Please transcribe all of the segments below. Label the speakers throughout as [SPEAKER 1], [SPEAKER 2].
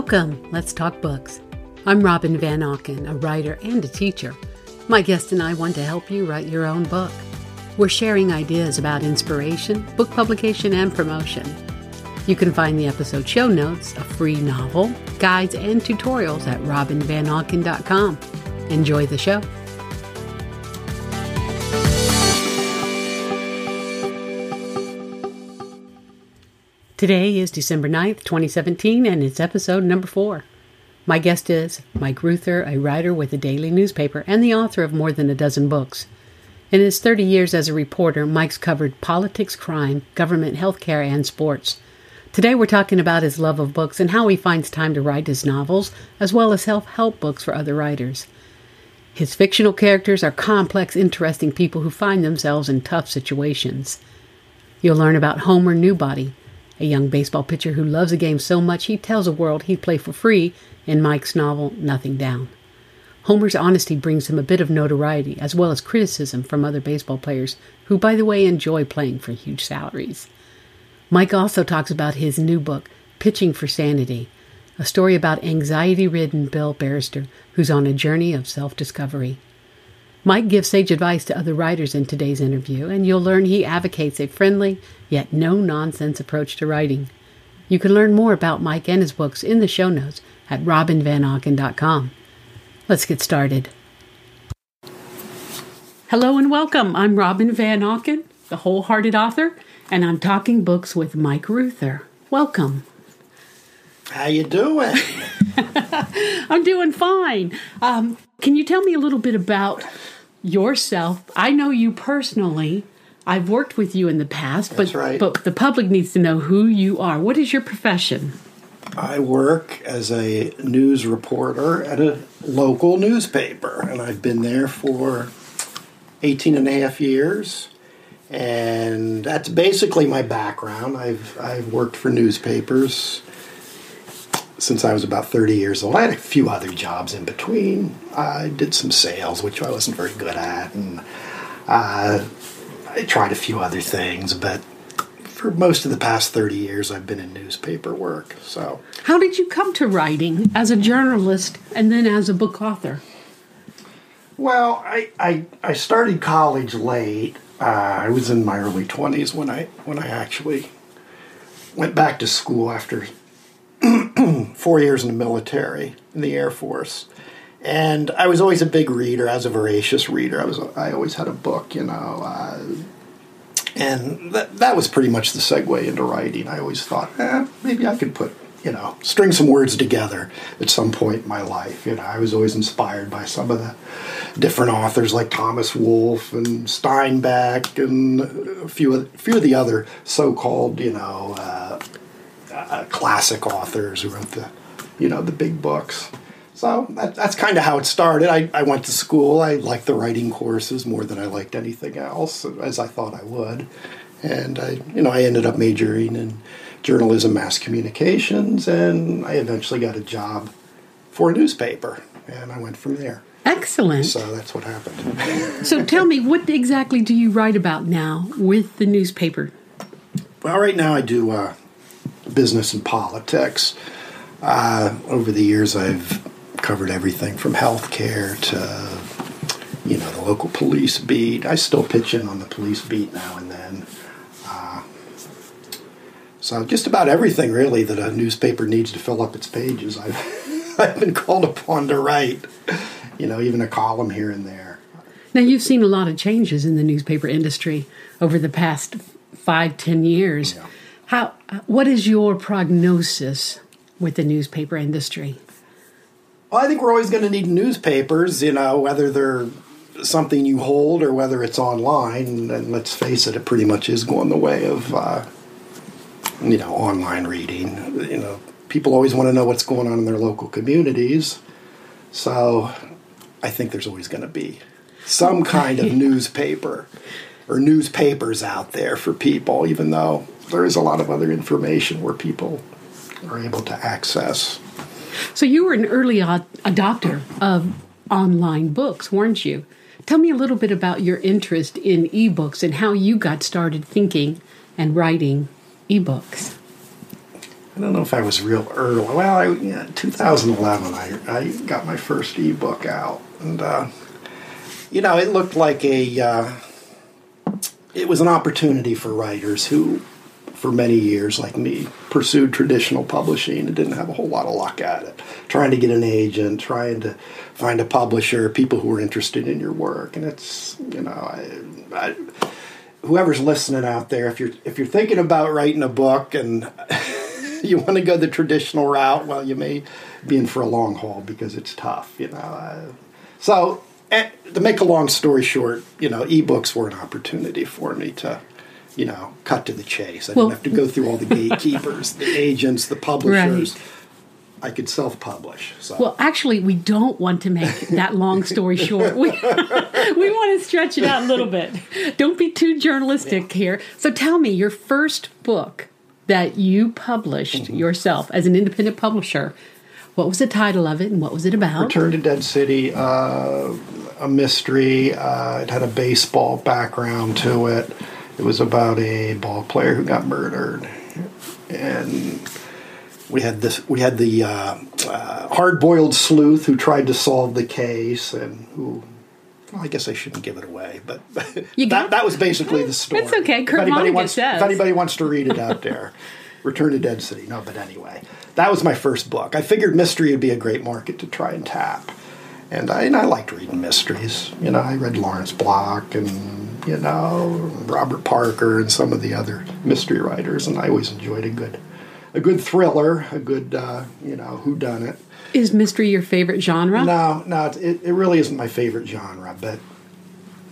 [SPEAKER 1] Welcome. Let's talk books. I'm Robin Van Auken, a writer and a teacher. My guest and I want to help you write your own book. We're sharing ideas about inspiration, book publication, and promotion. You can find the episode show notes, a free novel, guides, and tutorials at robinvanauken.com. Enjoy the show. Today is December 9th, 2017, and it's episode number four. My guest is Mike Reuther, a writer with a daily newspaper and the author of more than a dozen books. In his 30 years as a reporter, Mike's covered politics, crime, government, healthcare, and sports. Today we're talking about his love of books and how he finds time to write his novels, as well as self help books for other writers. His fictional characters are complex, interesting people who find themselves in tough situations. You'll learn about Homer Newbody, a young baseball pitcher who loves the game so much he tells the world he'd play for free in Mike's novel Nothing Down. Homer's honesty brings him a bit of notoriety, as well as criticism from other baseball players, who, by the way, enjoy playing for huge salaries. Mike also talks about his new book, Pitching for Sanity, a story about anxiety ridden Bill Barrister, who's on a journey of self discovery. Mike gives sage advice to other writers in today's interview, and you'll learn he advocates a friendly, yet no nonsense approach to writing. You can learn more about Mike and his books in the show notes at robinvanauken.com. Let's get started. Hello and welcome. I'm Robin Van Auken, the wholehearted author, and I'm talking books with Mike Reuther. Welcome.
[SPEAKER 2] How you doing?
[SPEAKER 1] I'm doing fine. Um, can you tell me a little bit about yourself? I know you personally. I've worked with you in the past, but
[SPEAKER 2] right.
[SPEAKER 1] but the public needs to know who you are. What is your profession?
[SPEAKER 2] I work as a news reporter at a local newspaper, and I've been there for 18 and a half years. And that's basically my background. I've, I've worked for newspapers since I was about 30 years old. I had a few other jobs in between. I did some sales, which I wasn't very good at, and uh, I tried a few other things, but for most of the past 30 years, I've been in newspaper work. So,
[SPEAKER 1] how did you come to writing as a journalist and then as a book author?
[SPEAKER 2] Well, I, I, I started college late. Uh, I was in my early 20s when I when I actually went back to school after four years in the military in the Air Force. And I was always a big reader. I was a voracious reader. I was. I always had a book, you know. Uh, and that that was pretty much the segue into writing. I always thought, eh, maybe I could put, you know, string some words together at some point in my life. You know, I was always inspired by some of the different authors like Thomas Wolfe and Steinbeck and a few of, a few of the other so-called, you know, uh, uh, classic authors who wrote the, you know, the big books. So that, that's kind of how it started. I, I went to school. I liked the writing courses more than I liked anything else, as I thought I would. And I, you know, I ended up majoring in journalism, mass communications, and I eventually got a job for a newspaper, and I went from there.
[SPEAKER 1] Excellent.
[SPEAKER 2] So that's what happened.
[SPEAKER 1] so tell me, what exactly do you write about now with the newspaper?
[SPEAKER 2] Well, right now I do uh, business and politics. Uh, over the years, I've covered everything from healthcare to you know the local police beat. I still pitch in on the police beat now and then. Uh, so just about everything really that a newspaper needs to fill up its pages, I've I've been called upon to write. You know, even a column here and there.
[SPEAKER 1] Now you've seen a lot of changes in the newspaper industry over the past five, ten years.
[SPEAKER 2] Yeah.
[SPEAKER 1] How? What is your prognosis with the newspaper industry?
[SPEAKER 2] Well, I think we're always going to need newspapers, you know, whether they're something you hold or whether it's online. And let's face it, it pretty much is going the way of, uh, you know, online reading. You know, people always want to know what's going on in their local communities. So I think there's always going to be some kind of newspaper or newspapers out there for people, even though there is a lot of other information where people are able to access.
[SPEAKER 1] So you were an early ad- adopter of online books, weren't you? Tell me a little bit about your interest in ebooks and how you got started thinking and writing ebooks.
[SPEAKER 2] I don't know if I was real early. Well, I, yeah, 2011, I, I got my first ebook out. And, uh, you know, it looked like a, uh, it was an opportunity for writers who, for many years, like me, pursued traditional publishing and didn't have a whole lot of luck at it. Trying to get an agent, trying to find a publisher, people who were interested in your work. And it's, you know, I, I whoever's listening out there, if you're if you're thinking about writing a book and you want to go the traditional route, well, you may be in for a long haul because it's tough, you know. So, eh, to make a long story short, you know, ebooks were an opportunity for me to, you know, cut to the chase. I
[SPEAKER 1] Well-
[SPEAKER 2] didn't have to go through all the gatekeepers, the agents, the publishers. I could self-publish. So.
[SPEAKER 1] Well, actually, we don't want to make that long story short. We, we want to stretch it out a little bit. Don't be too journalistic here. So tell me, your first book that you published
[SPEAKER 2] Mm-hmm.
[SPEAKER 1] yourself as an independent publisher, what was the title of it and what was it about?
[SPEAKER 2] Return to Dead City, uh, a mystery. Uh, it had a baseball background to it. It was about a ball player who got murdered, and we had this. We had the uh, uh, hard-boiled sleuth who tried to solve the case, and who. Well, I guess I shouldn't give it away, but that, that was basically the story.
[SPEAKER 1] It's okay. Kurt
[SPEAKER 2] if anybody wants,
[SPEAKER 1] says.
[SPEAKER 2] If anybody wants to read it out there, Return to Dead City. No, but anyway, that was my first book. I figured mystery would be a great market to try and tap, and I and I liked reading mysteries. You know, I read Lawrence Block and you know Robert Parker and some of the other mystery writers, and I always enjoyed a good a good thriller, a good uh, you know who done it.
[SPEAKER 1] Is mystery your favorite genre?
[SPEAKER 2] No, no, it, it, really isn't my favorite genre, but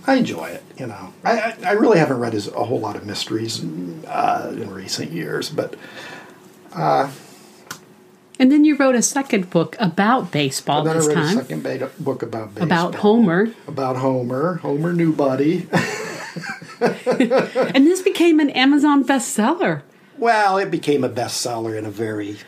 [SPEAKER 2] I enjoy it. You know, I, I, really haven't read a whole lot of mysteries uh, in recent years, but
[SPEAKER 1] And then you wrote a second book about baseball
[SPEAKER 2] then I
[SPEAKER 1] this
[SPEAKER 2] read a second book about baseball.
[SPEAKER 1] about Homer.
[SPEAKER 2] About Homer, Homer Newbody.
[SPEAKER 1] And this became an Amazon bestseller.
[SPEAKER 2] well, it became a bestseller in a very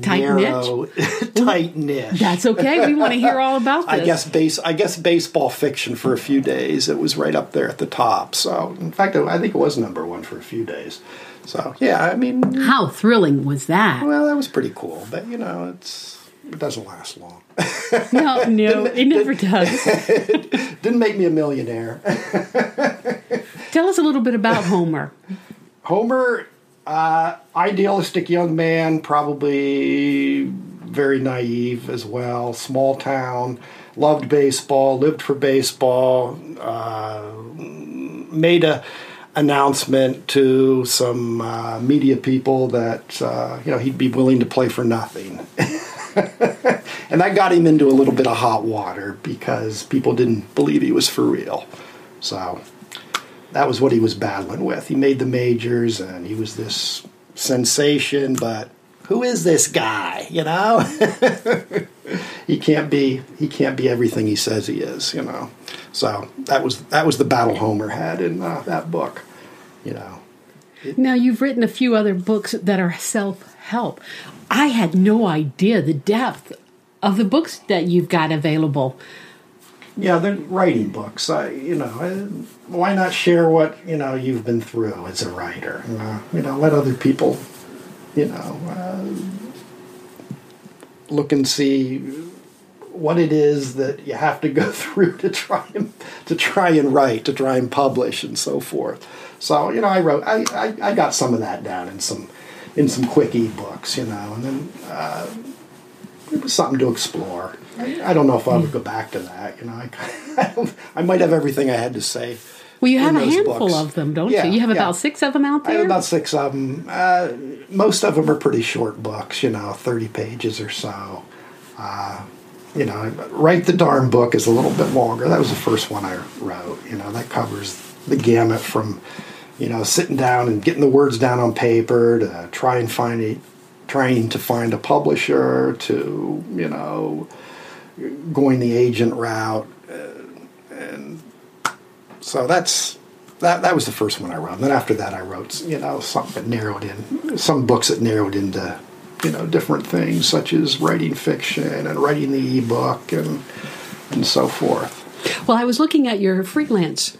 [SPEAKER 1] Tight
[SPEAKER 2] narrow, tight niche.
[SPEAKER 1] That's okay. We want to hear all about this.
[SPEAKER 2] I guess base. I guess baseball fiction for a few days. It was right up there at the top. So, in fact, I think it was number one for a few days. So, yeah, I mean,
[SPEAKER 1] How thrilling was that?
[SPEAKER 2] well, that was pretty cool. But you know, it's it doesn't last long.
[SPEAKER 1] No, no, it never does.
[SPEAKER 2] Didn't make me a millionaire.
[SPEAKER 1] Tell us a little bit about Homer.
[SPEAKER 2] Homer, uh, idealistic young man, probably very naive as well. Small town, loved baseball, lived for baseball. Uh, made a announcement to some uh, media people that uh, you know he'd be willing to play for nothing. And that got him into a little bit of hot water because people didn't believe he was for real. So that was what he was battling with. He made the majors and he was this sensation, but who is this guy, you know? he can't be he can't be everything he says he is, you know. So that was that was the battle Homer had in uh, that book, you know.
[SPEAKER 1] Now, you've written a few other books that are self help. I had no idea the depth of the books that you've got available.
[SPEAKER 2] Yeah, they're writing books. I, you know, why not share what you know you've been through as a writer? Uh, you know, let other people, you know, uh, look and see what it is that you have to go through to try and to try and write, to try and publish, and so forth. So you know, I wrote, I, I, I got some of that down in some in some quick e-books, you know, and then uh, it was something to explore. I, I don't know if I would go back to that. You know, I, I, might have everything I had to say.
[SPEAKER 1] Well, you have a handful
[SPEAKER 2] books.
[SPEAKER 1] of them, don't
[SPEAKER 2] Yeah,
[SPEAKER 1] you? You have
[SPEAKER 2] yeah.
[SPEAKER 1] about six of them out there.
[SPEAKER 2] I have about six of them. Uh, most of them are pretty short books, you know, 30 pages or so. Uh, you know, Write the Darn Book is a little bit longer. That was the first one I wrote. You know, that covers the gamut from, you know, sitting down and getting the words down on paper to try and find a, trying to find a publisher to, you know, going the agent route. Uh, and so that's that that was the first one I wrote. And then after that, I wrote you know something that narrowed in some books that narrowed into you know different things such as writing fiction and writing the ebook and and so forth.
[SPEAKER 1] Well, I was looking at your freelance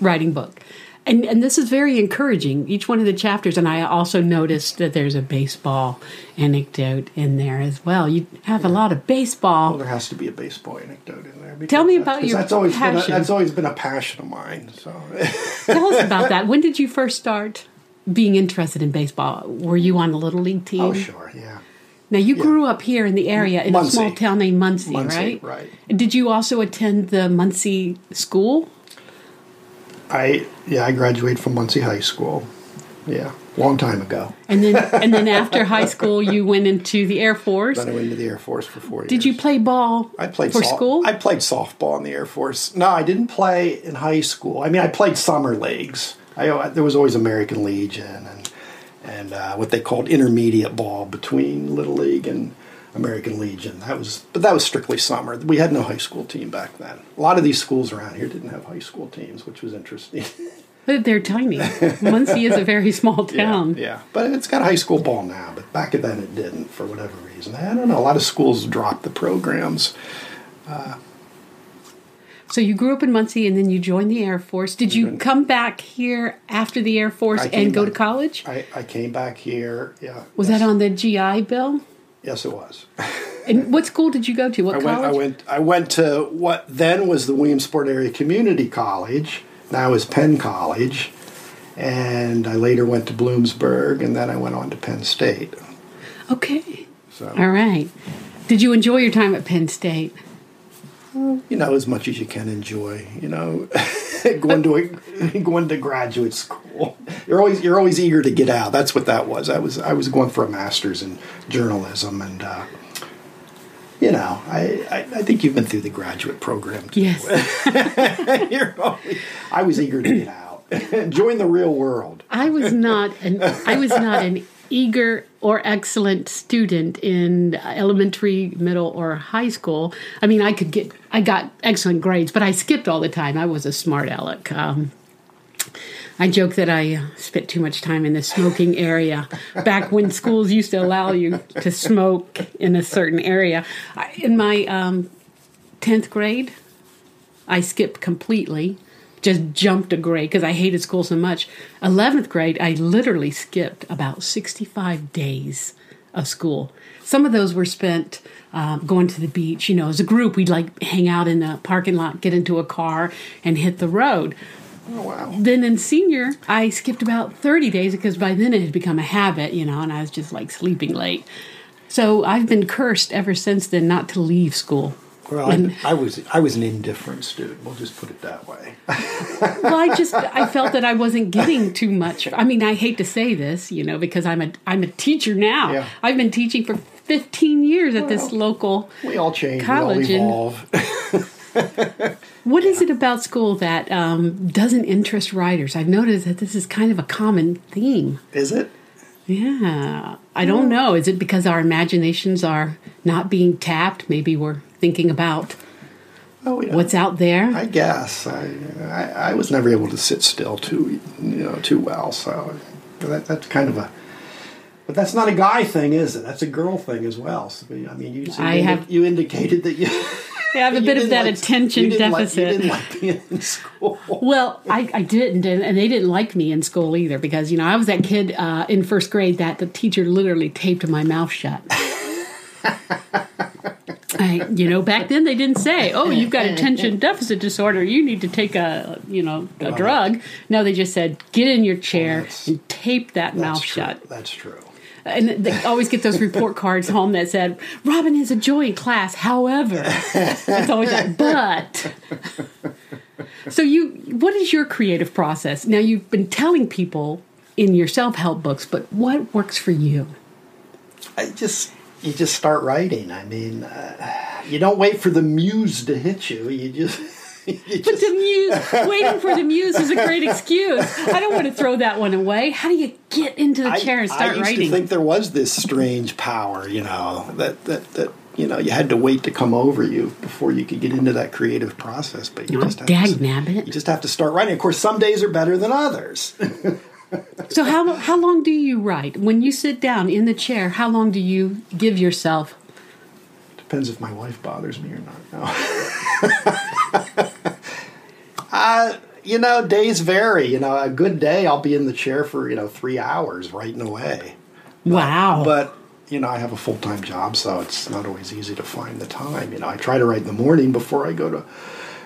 [SPEAKER 1] writing book, and and this is very encouraging. Each one of the chapters, and I also noticed that there's a baseball anecdote in there as well. You have a lot of baseball.
[SPEAKER 2] Well, there has to be a baseball anecdote in there. because
[SPEAKER 1] Tell me about your
[SPEAKER 2] that's always Been
[SPEAKER 1] passion.
[SPEAKER 2] a, that's always been a passion of mine. So
[SPEAKER 1] Tell us about that. When did you first start being interested in baseball? Were you on a little league team?
[SPEAKER 2] oh sure, yeah.
[SPEAKER 1] Now you grew up here in the area in
[SPEAKER 2] Muncy.
[SPEAKER 1] a small town named Muncy,
[SPEAKER 2] Muncy,
[SPEAKER 1] right?
[SPEAKER 2] right.
[SPEAKER 1] Did you also attend the Muncy school?
[SPEAKER 2] I yeah I graduated from Muncy High School. Yeah, long time ago.
[SPEAKER 1] And then and then after high school you went into the Air Force.
[SPEAKER 2] Then I went into the Air Force for four years.
[SPEAKER 1] Did you play ball
[SPEAKER 2] I played
[SPEAKER 1] for
[SPEAKER 2] soft-
[SPEAKER 1] school?
[SPEAKER 2] I played softball in the Air Force. No, I didn't play in high school. I mean, I played summer leagues. I, there was always American Legion and and uh, what they called intermediate ball between Little League and American Legion. That was, but that was strictly summer. We had no high school team back then. A lot of these schools around here didn't have high school teams, which was interesting.
[SPEAKER 1] But They're tiny. Muncy is a very small town.
[SPEAKER 2] Yeah, yeah, but it's got high school ball now. But back then it didn't for whatever reason. I don't know. A lot of schools dropped the programs.
[SPEAKER 1] Uh, so you grew up in Muncy and then you joined the Air Force. Did you mm-hmm. come back here after the Air Force and go to college?
[SPEAKER 2] I, I came back here. Yeah.
[SPEAKER 1] Was
[SPEAKER 2] yes.
[SPEAKER 1] that on the GI Bill?
[SPEAKER 2] Yes, it was.
[SPEAKER 1] And what school did you go to? What
[SPEAKER 2] I
[SPEAKER 1] college?
[SPEAKER 2] went. I went. I went to what then was the Williamsport Area Community College. Now is Penn College, and I later went to Bloomsburg, and then I went on to Penn State.
[SPEAKER 1] Okay.
[SPEAKER 2] So
[SPEAKER 1] All right. Did you enjoy your time at Penn State?
[SPEAKER 2] You know as much as you can enjoy. You know, going to a, going to graduate school. You're always you're always eager to get out. That's what that was. I was I was going for a master's in journalism, and uh, you know, I, I I think you've been through the graduate program. Too.
[SPEAKER 1] Yes.
[SPEAKER 2] You're always- I was eager to get out, join the real world.
[SPEAKER 1] I was not an I was not an eager or excellent student in elementary, middle, or high school. I mean, I could get I got excellent grades, but I skipped all the time. I was a smart aleck. Um, I joke that I uh, spent too much time in the smoking area back when schools used to allow you to smoke in a certain area. In my um, 10th grade, I skipped completely, just jumped a grade because I hated school so much. 11th grade, I literally skipped about 65 days of school. Some of those were spent um, going to the beach. You know, as a group, we'd like hang out in the parking lot, get into a car, and hit the road.
[SPEAKER 2] Oh wow!
[SPEAKER 1] Then in senior, I skipped about 30 days because by then it had become a habit, you know, and I was just like sleeping late. So I've been cursed ever since then not to leave school.
[SPEAKER 2] Well, I, I was I was an indifferent student. We'll just put it that way.
[SPEAKER 1] well, I just I felt that I wasn't getting too much. I mean, I hate to say this, you know, because I'm a I'm a teacher now.
[SPEAKER 2] Yeah.
[SPEAKER 1] I've been teaching for 15 years at this local.
[SPEAKER 2] We all change.
[SPEAKER 1] College
[SPEAKER 2] we all evolve.
[SPEAKER 1] What is it about school that um, doesn't interest writers? I've noticed that this is kind of a common theme.
[SPEAKER 2] Is it?
[SPEAKER 1] Yeah, I don't know. Is it because our imaginations are not being tapped? Maybe we're thinking about
[SPEAKER 2] Oh, yeah.
[SPEAKER 1] what's out there.
[SPEAKER 2] I guess I, I I was never able to sit still too you know too well. So that, that's kind of a. But that's not a guy thing, is it? That's a girl thing as well. So, I mean, you so
[SPEAKER 1] I
[SPEAKER 2] you,
[SPEAKER 1] have-
[SPEAKER 2] you indicated that you.
[SPEAKER 1] I have a bit of that
[SPEAKER 2] like-
[SPEAKER 1] attention deficit.
[SPEAKER 2] Like, you didn't like being in school.
[SPEAKER 1] Well, I, I didn't, and, and they didn't like me in school either because you know I was that kid uh, in first grade that the teacher literally taped my mouth shut. I, you know, back then they didn't say, "Oh, you've got attention deficit disorder. You need to take a, you know, a drug." No, they just said, "Get in your chair oh,
[SPEAKER 2] that's-
[SPEAKER 1] and tape that
[SPEAKER 2] That's
[SPEAKER 1] mouth
[SPEAKER 2] true.
[SPEAKER 1] shut."
[SPEAKER 2] That's true.
[SPEAKER 1] And they always get those report cards home that said, "Robin is a joy in class." However, it's always like, "But." So you, what is your creative process? Now you've been telling people in your self-help books, but what works for you?
[SPEAKER 2] I just you just start writing. I mean, uh, you don't wait for the muse to hit you. You just. You
[SPEAKER 1] But
[SPEAKER 2] just
[SPEAKER 1] the muse, waiting for the muse is a great excuse. I don't want to throw that one away. How do you get into the chair and start writing?
[SPEAKER 2] I used
[SPEAKER 1] writing?
[SPEAKER 2] to think there was this strange power, you know, that that that you know you had to wait to come over you before you could get into that creative process. But you just have
[SPEAKER 1] dag
[SPEAKER 2] to, you just have to start writing. Of course, some days are better than others.
[SPEAKER 1] So how how long do you write when you sit down in the chair? How long do you give yourself?
[SPEAKER 2] Depends if my wife bothers me or not. No. uh, you know, days vary. You know, a good day, I'll be in the chair for you know three hours writing away.
[SPEAKER 1] Wow.
[SPEAKER 2] But you know, I have a full time job, so it's not always easy to find the time. You know, I try to write in the morning before I go to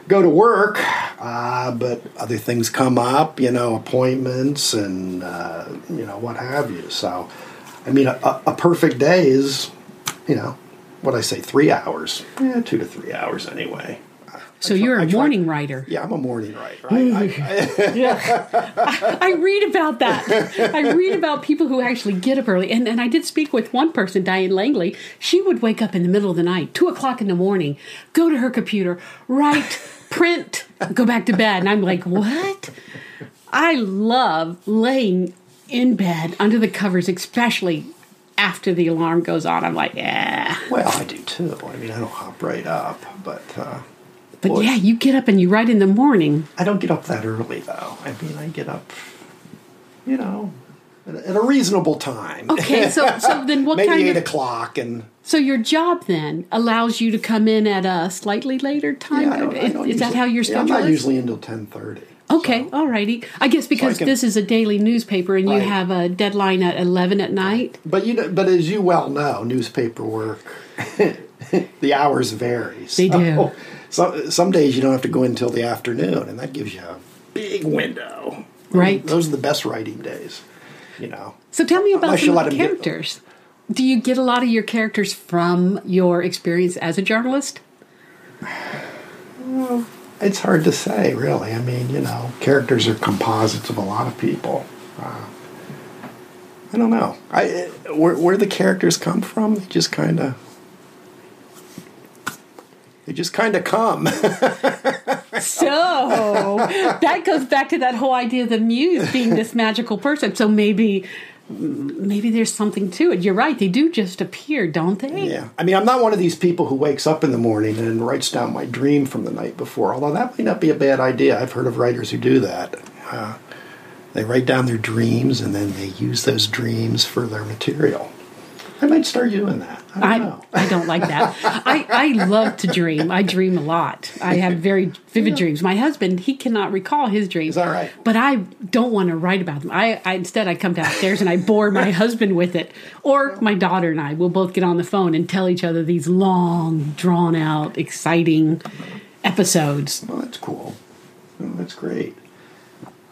[SPEAKER 2] go to work, uh, but other things come up. You know, appointments and uh, you know what have you. So, I mean, a, a perfect day is, you know, what I say, three hours. Yeah, two to three hours anyway.
[SPEAKER 1] So
[SPEAKER 2] try-
[SPEAKER 1] you're a
[SPEAKER 2] try-
[SPEAKER 1] morning writer.
[SPEAKER 2] Yeah, I'm a morning writer. I, I,
[SPEAKER 1] Yeah. I read about that. I read about people who actually get up early. And, and I did speak with one person, Diane Langley. She would wake up in the middle of the night, two o'clock in the morning, go to her computer, write, print, go back to bed. And I'm like, what? I love laying in bed under the covers, especially after the alarm goes on. I'm like, yeah.
[SPEAKER 2] well, I do too. I mean, I don't hop right up, but. Uh,
[SPEAKER 1] But
[SPEAKER 2] Boy.
[SPEAKER 1] yeah, you get up and you write in the morning.
[SPEAKER 2] I don't get up that early though. I mean, I get up, you know, at a, reasonable time.
[SPEAKER 1] Okay, so so then what
[SPEAKER 2] Maybe
[SPEAKER 1] kind
[SPEAKER 2] eight
[SPEAKER 1] of
[SPEAKER 2] o'clock, and
[SPEAKER 1] So your job then allows you to come in at a slightly later time.
[SPEAKER 2] yeah, I don't, I
[SPEAKER 1] is,
[SPEAKER 2] don't
[SPEAKER 1] is that how your
[SPEAKER 2] yeah, I'm not
[SPEAKER 1] is?
[SPEAKER 2] usually until ten thirty.
[SPEAKER 1] okay, alrighty. I guess because
[SPEAKER 2] can-
[SPEAKER 1] this is a daily newspaper and you
[SPEAKER 2] Right.
[SPEAKER 1] have a deadline at eleven at night.
[SPEAKER 2] But you, know, but as you well know, newspaper work, the hours vary.
[SPEAKER 1] They do.
[SPEAKER 2] So some days you don't have to go in until the afternoon, and that gives you a big window.
[SPEAKER 1] Right.
[SPEAKER 2] Those are the best writing days. You know.
[SPEAKER 1] So tell me about some of the characters. Do you get a lot of your characters from your experience as a journalist?
[SPEAKER 2] It's hard to say, really. I mean, you know, characters are composites of a lot of people. Uh, I don't know. I where where the characters come from, they just kind of they just kind of come.
[SPEAKER 1] So that goes back to that whole idea of the muse being this magical person. So maybe maybe there's something to it. You're right; they do just appear, don't they?
[SPEAKER 2] yeah. I mean, I'm not one of these people who wakes up in the morning and writes down my dream from the night before. Although that might not be a bad idea. I've heard of writers who do that. Uh, they write down their dreams and then they use those dreams for their material. I might start doing that. I don't
[SPEAKER 1] I,
[SPEAKER 2] know.
[SPEAKER 1] I don't like that. I, I love to dream. I dream a lot. I have very vivid dreams. My husband, he cannot recall his dreams.
[SPEAKER 2] Is that right?
[SPEAKER 1] But I don't want to write about them. I, I instead I come downstairs and I bore my husband with it. Or my daughter and I will both get on the phone and tell each other these long, drawn out, exciting episodes.
[SPEAKER 2] Well, that's cool. Well, that's great.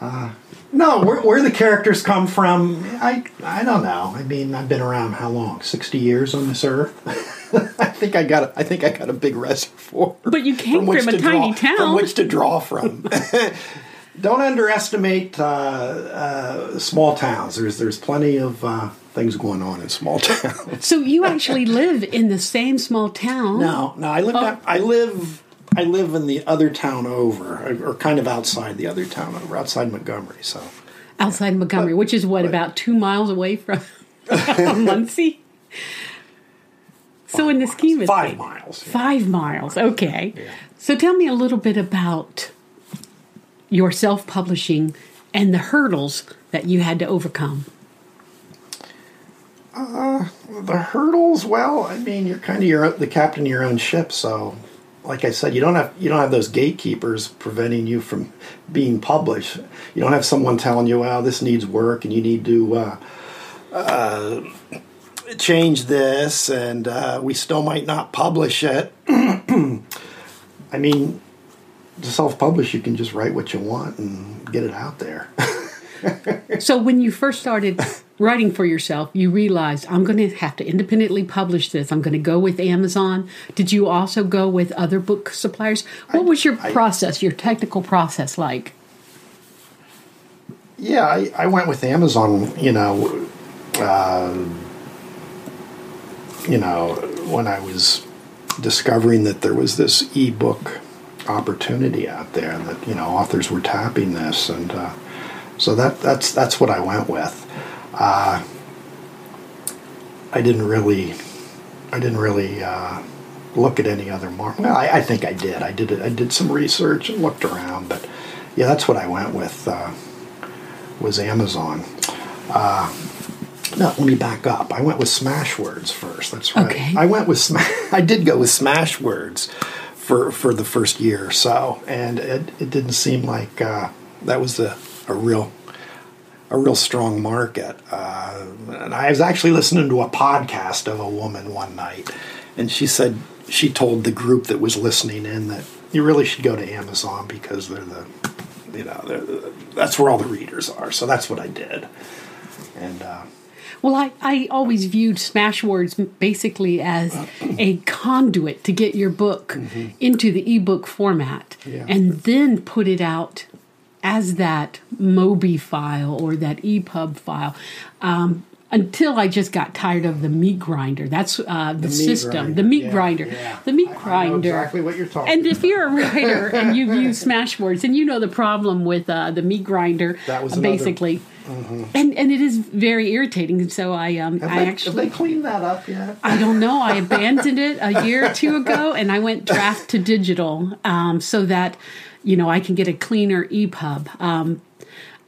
[SPEAKER 2] Uh, no, where, where the characters come from, I I don't know. I mean, I've been around how long? Sixty years on this earth. I think I got. A, I think I got a big reservoir.
[SPEAKER 1] But you came
[SPEAKER 2] which
[SPEAKER 1] from a tiny
[SPEAKER 2] draw,
[SPEAKER 1] town.
[SPEAKER 2] from which to draw from. don't underestimate uh, uh, small towns. There's there's plenty of uh, things going on in small towns.
[SPEAKER 1] So you actually live in the same small town.
[SPEAKER 2] No, no, I live.
[SPEAKER 1] Oh.
[SPEAKER 2] down- I live. I live in the other town over, or kind of outside the other town over, outside Montgomery. So,
[SPEAKER 1] outside Montgomery, which is what
[SPEAKER 2] but-
[SPEAKER 1] about two miles away from Muncy. So in the scheme of
[SPEAKER 2] five
[SPEAKER 1] things-
[SPEAKER 2] miles. yeah.
[SPEAKER 1] five miles, okay. So tell me a little bit about your self-publishing and the hurdles that you had to overcome.
[SPEAKER 2] Uh, the hurdles. Well, I mean, you're kind of your the captain of your own ship. So, like I said, you don't have you don't have those gatekeepers preventing you from being published. You don't have someone telling you, "Well, this needs work, and you need to." Uh, uh, change this and uh, we still might not publish it i mean to self-publish you can just write what you want and get it out there
[SPEAKER 1] So when you first started writing for yourself, you realized I'm going to have to independently publish this. I'm going to go with Amazon. Did you also go with other book suppliers? What was your
[SPEAKER 2] I-
[SPEAKER 1] process, your technical process like?
[SPEAKER 2] Yeah, I, I went with Amazon. You know, uh, you know, when I was discovering that there was this ebook opportunity out there, that you know authors were tapping this, and uh, so that that's that's what I went with. Uh, I didn't really, I didn't really uh, look at any other market. Well, I, I think I did. I did. I did some research and looked around, but yeah, that's what I went with. Uh, was Amazon. Uh, no, let me back up. I went with Smashwords first. That's right.
[SPEAKER 1] Okay.
[SPEAKER 2] I went with Sma- I did go with Smashwords for for the first year or so, and it, it didn't seem like uh, that was a, a real a real strong market. Uh, and I was actually listening to a podcast of a woman one night, and she said she told the group that was listening in that you really should go to Amazon because they're the you know they're the, that's where all the readers are. So that's what I did, and. Uh,
[SPEAKER 1] well, I, I always viewed Smashwords basically as a conduit to get your book mm-hmm. into the ebook format yeah. and then put it out as that Mobi file or that EPUB file. Um, until I just got tired of the meat grinder. That's uh, the, the system, grinder. the meat yeah, grinder,
[SPEAKER 2] yeah.
[SPEAKER 1] the meat I, grinder.
[SPEAKER 2] I exactly what you're talking.
[SPEAKER 1] And if you're a writer and you've used Smashwords, and you know the problem with uh, the meat grinder,
[SPEAKER 2] that was
[SPEAKER 1] uh, basically. Mm-hmm. And and it is very irritating. So I um
[SPEAKER 2] have
[SPEAKER 1] I
[SPEAKER 2] they,
[SPEAKER 1] actually
[SPEAKER 2] have they cleaned that up yet?
[SPEAKER 1] I don't know. I abandoned it a year or two ago, and I went Draft2Digital um, so that you know I can get a cleaner EPUB. Um,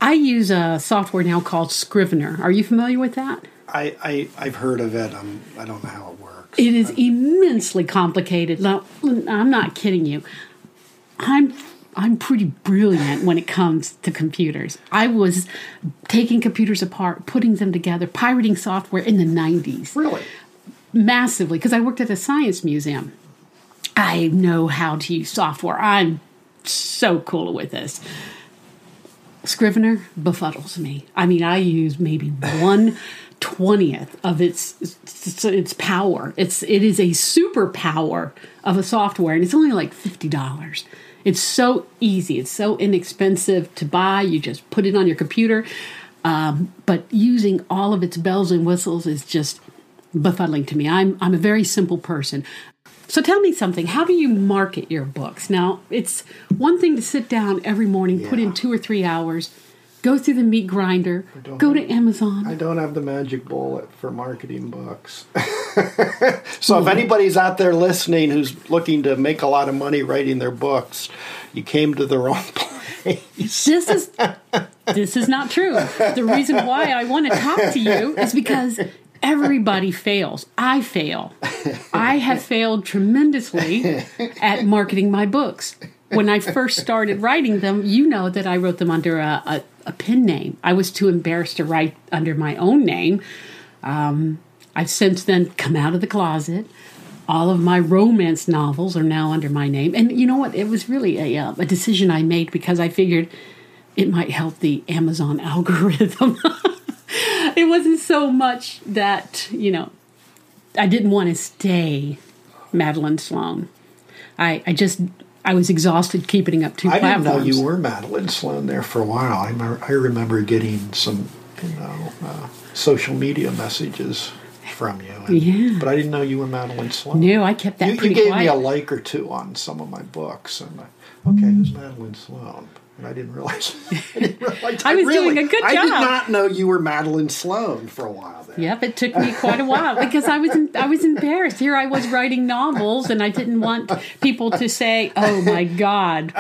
[SPEAKER 1] I use a software now called Scrivener. Are you familiar with that?
[SPEAKER 2] I, I I've heard of it. I'm, I don't know how it works.
[SPEAKER 1] It is immensely complicated. Now, I'm not kidding you. I'm I'm pretty brilliant when it comes to computers. I was taking computers apart, putting them together, pirating software in the 90s.
[SPEAKER 2] Really?
[SPEAKER 1] Massively, because I worked at a science museum. I know how to use software. I'm so cool with this. Scrivener befuddles me. I mean, I use maybe one twentieth of its, its power. It's it is a superpower of a software, and it's only like fifty dollars. It's so easy. It's so inexpensive to buy. You just put it on your computer. Um, but using all of its bells and whistles is just befuddling to me. I'm I'm a very simple person. So tell me something. How do you market your books? Now, it's one thing to sit down every morning, yeah. put in two or three hours, go through the meat grinder, go to Amazon.
[SPEAKER 2] I don't have the magic bullet for marketing books. so if anybody's out there listening who's looking to make a lot of money writing their books, you came to the wrong place.
[SPEAKER 1] This is this is not true. The reason why I want to talk to you is because everybody fails. I fail. I have failed tremendously at marketing my books. When I first started writing them, you know that I wrote them under a, a, a pen name. I was too embarrassed to write under my own name. Um, I've since then come out of the closet. All of my romance novels are now under my name. And you know what? It was really a, uh, a decision I made because I figured it might help the Amazon algorithm. Wasn't so much that, you know, I didn't want to stay Madeline Sloan. I, I just I was exhausted keeping up two
[SPEAKER 2] I
[SPEAKER 1] platforms.
[SPEAKER 2] didn't know you were Madeline Sloan there for a while. I remember, I remember getting some, you know, uh, social media messages from you.
[SPEAKER 1] And, yeah.
[SPEAKER 2] But I didn't know you were Madeline Sloan.
[SPEAKER 1] No, I kept that
[SPEAKER 2] you, You gave
[SPEAKER 1] quiet.
[SPEAKER 2] me a like or two on some of my books, and I, okay, who's Madeline Sloan? And I didn't realize. I didn't realize.
[SPEAKER 1] I was
[SPEAKER 2] really,
[SPEAKER 1] doing a good job.
[SPEAKER 2] I did not know you were Madeline Sloan for a while. There.
[SPEAKER 1] Yep, it took me quite a while because I was I was embarrassed. Here I was writing novels, and I didn't want people to say, "Oh my God,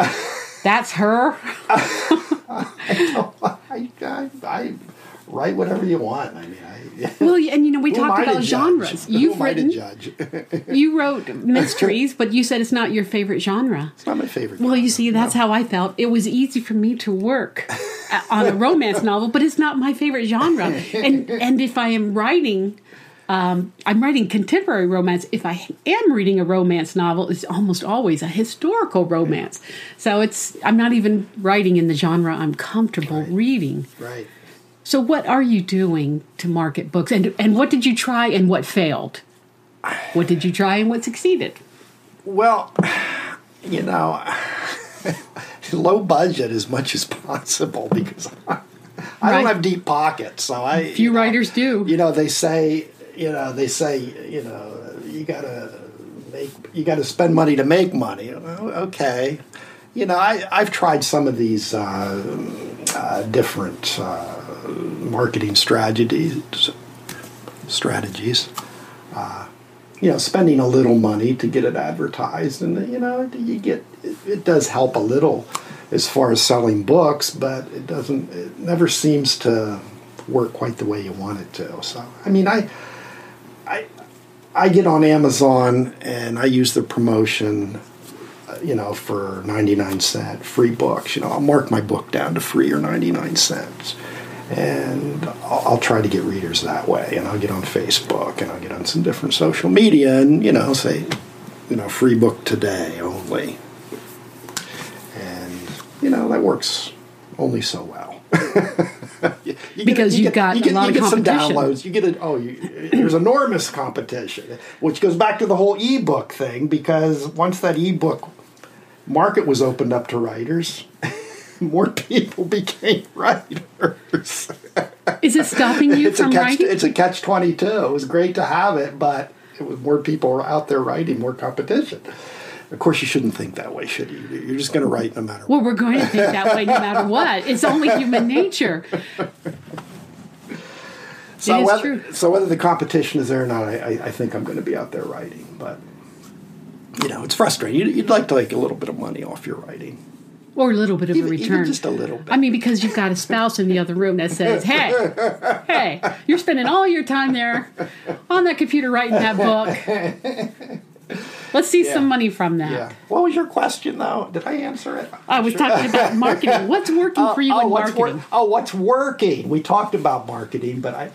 [SPEAKER 1] that's her."
[SPEAKER 2] I, I, I, I write whatever you want. I mean, I,
[SPEAKER 1] well, and you know, we talked about genres. You've written, you wrote mysteries, but you said it's not your favorite genre.
[SPEAKER 2] It's not my favorite.
[SPEAKER 1] Well,
[SPEAKER 2] genre,
[SPEAKER 1] you see, that's
[SPEAKER 2] no.
[SPEAKER 1] how I felt. It was easy for me to work on a romance novel, but it's not my favorite genre. And and if I am writing. Um, I'm writing contemporary romance. If I am reading a romance novel, it's almost always a historical romance. So it's I'm not even writing in the genre I'm comfortable
[SPEAKER 2] right.
[SPEAKER 1] reading.
[SPEAKER 2] Right.
[SPEAKER 1] So, what are you doing to market books, and and what did you try and what failed? What did you try and what succeeded?
[SPEAKER 2] Well, you know, low budget as much as possible because I, I don't have deep pockets, so I.
[SPEAKER 1] Few writers
[SPEAKER 2] know,
[SPEAKER 1] do.
[SPEAKER 2] You know, they say, you know, they say, you know, you gotta make, you gotta spend money to make money. Okay, you know, I I've tried some of these uh, uh, different. Uh, marketing strategies. Strategies. Uh, you know, spending a little money to get it advertised, and you know, you get it, it, does help a little as far as selling books, but it doesn't. It never seems to work quite the way you want it to. So, I mean, I, I, I get on Amazon and I use the promotion you know, for 99 cent free books. You know, I'll mark my book down to free or 99 cents. And I'll, try to get readers that way. And I'll get on Facebook and I'll get on some different social media and, you know, say, you know, free book today only. And, you know, that works only so well.
[SPEAKER 1] you because you have got
[SPEAKER 2] you get,
[SPEAKER 1] a lot
[SPEAKER 2] you
[SPEAKER 1] of
[SPEAKER 2] get some downloads. You get it. Oh, you, there's enormous competition, which goes back to the whole ebook thing. Because once that ebook market was opened up to writers, more people became writers.
[SPEAKER 1] Is it stopping you
[SPEAKER 2] it's
[SPEAKER 1] from
[SPEAKER 2] a catch.
[SPEAKER 1] writing?
[SPEAKER 2] It's a catch twenty two. It was great to have it, but it was more people out there writing, more competition. Of course, you shouldn't think that way, should you? You're just going to write no matter what.
[SPEAKER 1] Well, we're going to think that way no matter what. It's only human nature.
[SPEAKER 2] So
[SPEAKER 1] it is
[SPEAKER 2] whether,
[SPEAKER 1] true.
[SPEAKER 2] So whether the competition is there or not, I, I, I think I'm going to be out there writing. But you know, it's frustrating. You'd, you'd like to make a little bit of money off your writing.
[SPEAKER 1] Or a little bit of
[SPEAKER 2] Even-
[SPEAKER 1] a return.
[SPEAKER 2] just a little bit.
[SPEAKER 1] I mean, because you've got a spouse in the other room that says, hey, hey, you're spending all your time there on that computer writing that book. Let's see some money from that.
[SPEAKER 2] Yeah. What was your question, though? Did I answer it?
[SPEAKER 1] I was talking about marketing. What's working for you
[SPEAKER 2] oh,
[SPEAKER 1] in
[SPEAKER 2] oh, wor-
[SPEAKER 1] marketing?
[SPEAKER 2] oh, what's working? We talked about marketing, but I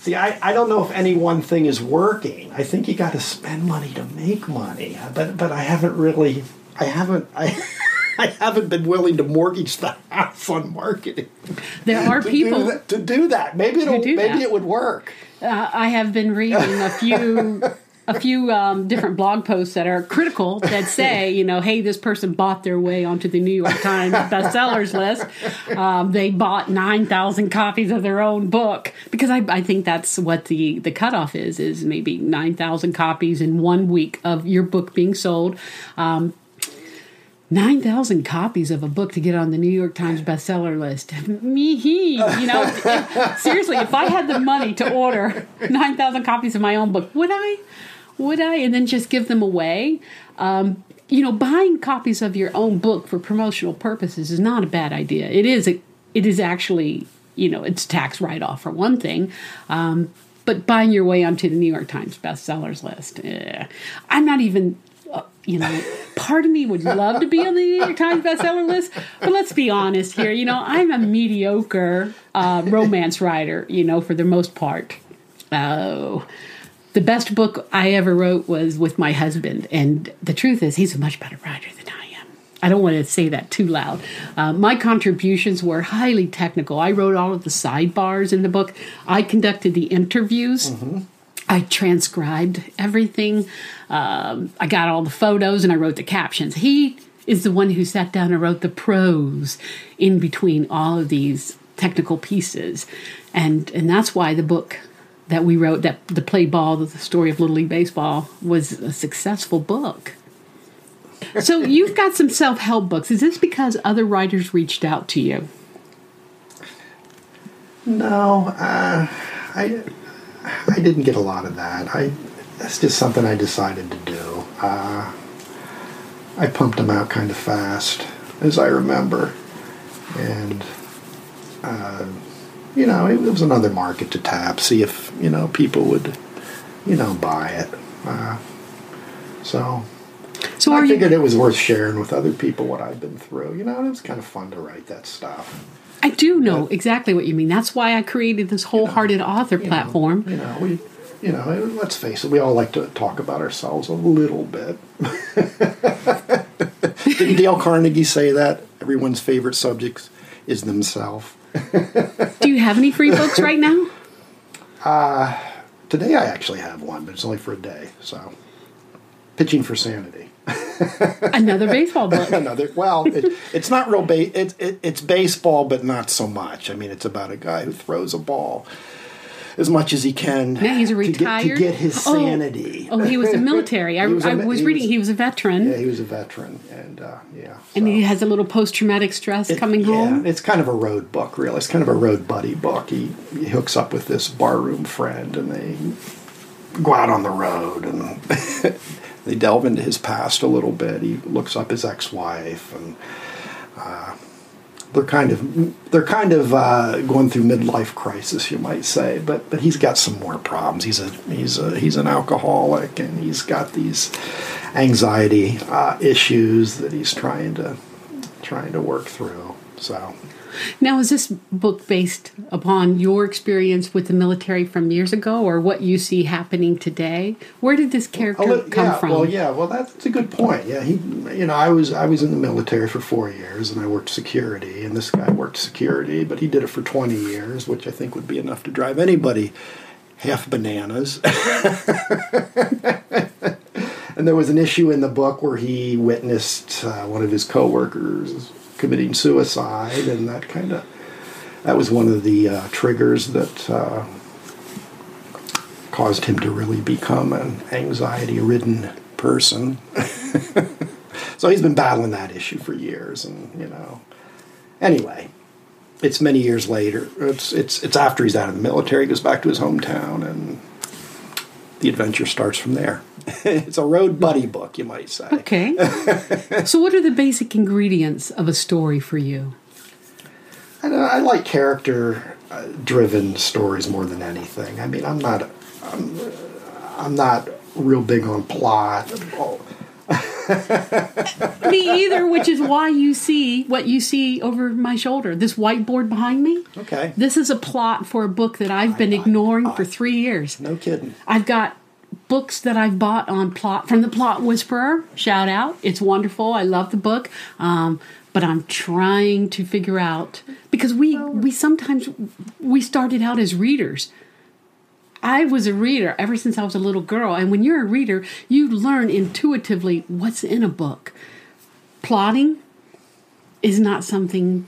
[SPEAKER 2] see. I, I don't know if any one thing is working. I think you got to spend money to make money. But but I haven't really. I haven't. I. I haven't been willing to mortgage the house on marketing.
[SPEAKER 1] There are people.
[SPEAKER 2] do that, to do that. Maybe it'll,
[SPEAKER 1] do
[SPEAKER 2] maybe
[SPEAKER 1] that.
[SPEAKER 2] it would work.
[SPEAKER 1] Uh, I have been reading a few a few um, different blog posts that are critical that say, you know, hey, this person bought their way onto the New York Times bestsellers list. Um, they bought nine thousand copies of their own book because I, I think that's what the the cutoff is is maybe nine thousand copies in one week of your book being sold. Um, 9,000 copies of a book to get on the New York Times bestseller list. Me, he, you know, seriously, if I had the money to order 9,000 copies of my own book, would I? Would I? And then just give them away? Um, you know, buying copies of your own book for promotional purposes is not a bad idea. It is, a, it is actually, you know, it's tax write off for one thing. Um, but buying your way onto the New York Times bestsellers list, eh. I'm not even you know, part of me would love to be on the New York Times bestseller list, but let's be honest here. You know, I'm a mediocre uh, romance writer. You know, for the most part. Oh, the best book I ever wrote was with my husband, and the truth is, he's a much better writer than I am. I don't want to say that too loud. Uh, my contributions were highly technical. I wrote all of the sidebars in the book. I conducted the interviews. I transcribed everything. Um, I got all the photos and I wrote the captions. He is the one who sat down and wrote the prose in between all of these technical pieces, and and that's why the book that we wrote, that the play ball, the story of Little League baseball, was a successful book. So you've got some self help books. Is this because other writers reached out to you?
[SPEAKER 2] No, uh, I I didn't get a lot of that. I that's just something I decided to do. Uh, I pumped them out kind of fast, as I remember, and uh, you know it, was another market to tap, see if you know people would you know buy it. Uh, so
[SPEAKER 1] So
[SPEAKER 2] I
[SPEAKER 1] are you?
[SPEAKER 2] figured it was worth sharing with other people what I've been through. You know, it was kind of fun to write that stuff.
[SPEAKER 1] I do know exactly what you mean. That's why I created this wholehearted author
[SPEAKER 2] you know,
[SPEAKER 1] platform.
[SPEAKER 2] You know, we, you know, let's face it, we all like to talk about ourselves a little bit. Didn't Dale Carnegie say that? Everyone's favorite subject is themselves.
[SPEAKER 1] Do you have any free books right now?
[SPEAKER 2] Uh, today I actually have one, but it's only for a day. So, pitching for sanity.
[SPEAKER 1] Another baseball book.
[SPEAKER 2] Another. Well, it, it's not real. Ba- it, it, it's baseball, but not so much. I mean, it's about a guy who throws a ball as much as he can.
[SPEAKER 1] Yeah, he's a
[SPEAKER 2] to get-
[SPEAKER 1] retired.
[SPEAKER 2] to get, his
[SPEAKER 1] Oh.
[SPEAKER 2] sanity.
[SPEAKER 1] Oh, he was a military. I
[SPEAKER 2] was a
[SPEAKER 1] I was reading.
[SPEAKER 2] was-
[SPEAKER 1] he was a veteran,
[SPEAKER 2] Yeah, he was a veteran, and uh, yeah.
[SPEAKER 1] and
[SPEAKER 2] so-
[SPEAKER 1] he has a little post traumatic stress
[SPEAKER 2] It-
[SPEAKER 1] coming
[SPEAKER 2] yeah,
[SPEAKER 1] home.
[SPEAKER 2] it's kind of a road book, really. It's kind of a road buddy book. He, he hooks up with this barroom friend, and they go out on the road, and they delve into his past a little bit. He looks up his ex-wife, and uh, they're kind of they're kind of uh, going through midlife crisis, you might say. But but he's got some more problems. He's a he's a he's an alcoholic, and he's got these anxiety uh, issues that he's trying to trying to work through. So
[SPEAKER 1] Now, is this book based upon your experience with the military from years ago, or what you see happening today? Where did this character
[SPEAKER 2] Oh,
[SPEAKER 1] come
[SPEAKER 2] yeah,
[SPEAKER 1] from?
[SPEAKER 2] Well, yeah, well, that's a good point. Yeah, he, you know, I was I was in the military for four years, and I worked security, and this guy worked security, but he did it for twenty years, which I think would be enough to drive anybody half bananas. and there was an issue in the book where he witnessed uh, one of his coworkers committing suicide, and that kind of that was one of the uh, triggers that. Uh, caused him to really become an anxiety ridden person. so he's been battling that issue for years and you know anyway it's many years later it's it's it's after he's out of the military he goes back to his hometown and the adventure starts from there it's a road buddy book you might say
[SPEAKER 1] Okay. so, what are the basic ingredients of a story for you?
[SPEAKER 2] I, know, I like character uh, driven stories more than anything. I mean, I'm not, I'm, I'm not real big on plot.
[SPEAKER 1] Me either, which is why you see what you see over my shoulder. This whiteboard behind me.
[SPEAKER 2] Okay.
[SPEAKER 1] This is a plot for a book that I've been ignoring for three years.
[SPEAKER 2] No kidding.
[SPEAKER 1] I've got books that I've bought on plot from the Plot Whisperer. Shout out! It's wonderful. I love the book. Um, but I'm trying to figure out because we we sometimes we started out as readers. I was a reader ever since I was a little girl, and when you're a reader, you learn intuitively what's in a book. Plotting is not something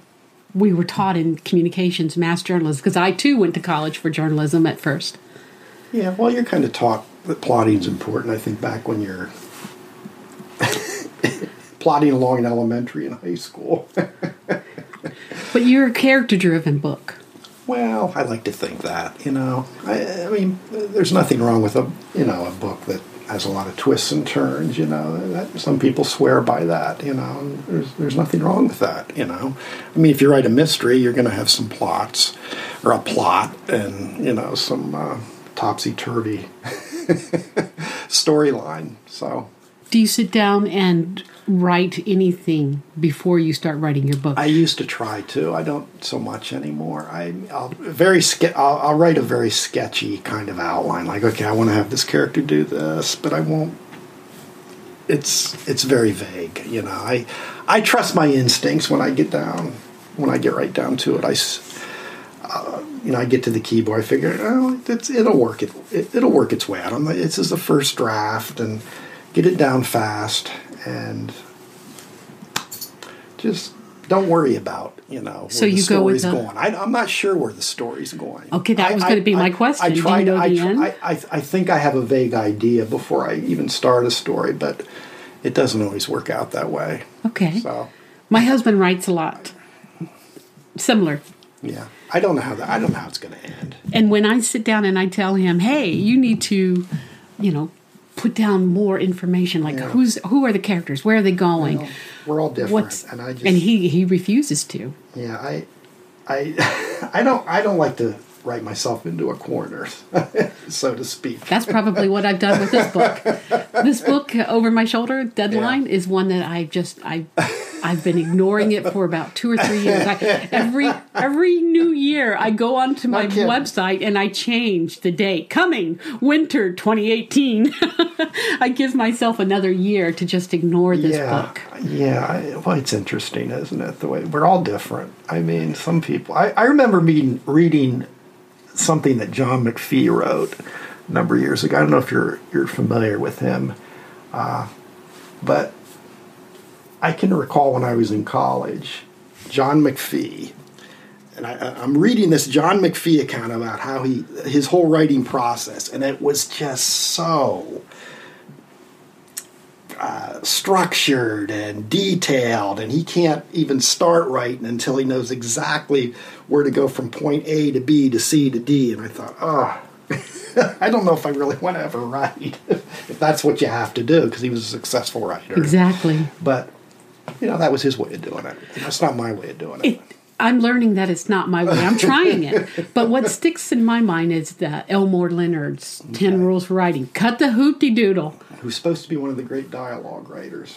[SPEAKER 1] we were taught in communications, mass journalism, because I too went to college for journalism at first.
[SPEAKER 2] Yeah, well, you're kind of taught that plotting's important. I think back when you're plotting along in elementary and high school.
[SPEAKER 1] But you're a character driven book.
[SPEAKER 2] well, I like to think that. You know, I, I mean, there's nothing wrong with a you know a book that has a lot of twists and turns. You know, that, some people swear by that. You know, there's there's nothing wrong with that. You know, I mean, if you write a mystery, you're going to have some plots or a plot and you know some uh, topsy turvy storyline. So.
[SPEAKER 1] Do you sit down and write anything before you start writing your book?
[SPEAKER 2] I used to try to. I don't so much anymore. I, I'll very ske- I'll, I'll write a very sketchy kind of outline. Like, okay, I want to have this character do this, but I won't. It's it's very vague. You know, I I trust my instincts when I get down when I get right down to it. I. Uh, you know, I get to the keyboard. I figure, oh, it's, it'll work. It, it it'll work its way out. I'm like, this is the first draft, and get it down fast, and just don't worry about you know where
[SPEAKER 1] So
[SPEAKER 2] the
[SPEAKER 1] you go with
[SPEAKER 2] story's
[SPEAKER 1] the-
[SPEAKER 2] going. I, I'm not sure where the story's going.
[SPEAKER 1] Okay, that was gonna be my question. Do you
[SPEAKER 2] tried.
[SPEAKER 1] know
[SPEAKER 2] I, tr- I, I I think I have a vague idea before I even start a story, but it doesn't always work out that way.
[SPEAKER 1] okay.
[SPEAKER 2] So
[SPEAKER 1] My husband writes a lot. Similar.
[SPEAKER 2] Yeah, I don't know how that. I don't know how it's going to end.
[SPEAKER 1] And when I sit down and I tell him, "Hey, you need to, you know, put down more information like
[SPEAKER 2] Yeah.
[SPEAKER 1] who's who are the characters, where are they going?"
[SPEAKER 2] we're all different,
[SPEAKER 1] What's
[SPEAKER 2] and I just
[SPEAKER 1] and he he refuses to.
[SPEAKER 2] Yeah, I, I, I don't, I don't like to write myself into a corner, so to speak.
[SPEAKER 1] That's probably what I've done with this book. This book uh, over my shoulder, Deadline,
[SPEAKER 2] Yeah.
[SPEAKER 1] is one that I just I I've been ignoring it for about two or three years. I, every every new year, I go onto my
[SPEAKER 2] kidding.
[SPEAKER 1] website and I change the date. Coming winter 2018. I give myself another year to just ignore this
[SPEAKER 2] yeah,
[SPEAKER 1] book.
[SPEAKER 2] yeah. I, well, it's interesting, isn't it? The way we're all different. I mean, some people. I, I remember meeting, reading something that John McPhee wrote a number of years ago. I don't know if you're you're familiar with him, uh, but I can recall when I was in college, John McPhee. And I, I'm reading this John McPhee account about how he his whole writing process, and it was just so Uh, structured and detailed, and he can't even start writing until he knows exactly where to go from point A to B to C to D. And I thought, oh, I don't know if I really want to ever write if that's what you have to do because he was a successful writer.
[SPEAKER 1] Exactly.
[SPEAKER 2] But you know, that was his way of doing it. That's not my way of doing it.
[SPEAKER 1] It, I'm learning that it's not my way. I'm trying it. But what sticks in my mind is the Elmore Leonard's 10 Rules for Writing. Cut the hoopty doodle.
[SPEAKER 2] who's supposed to be one of the great dialogue writers.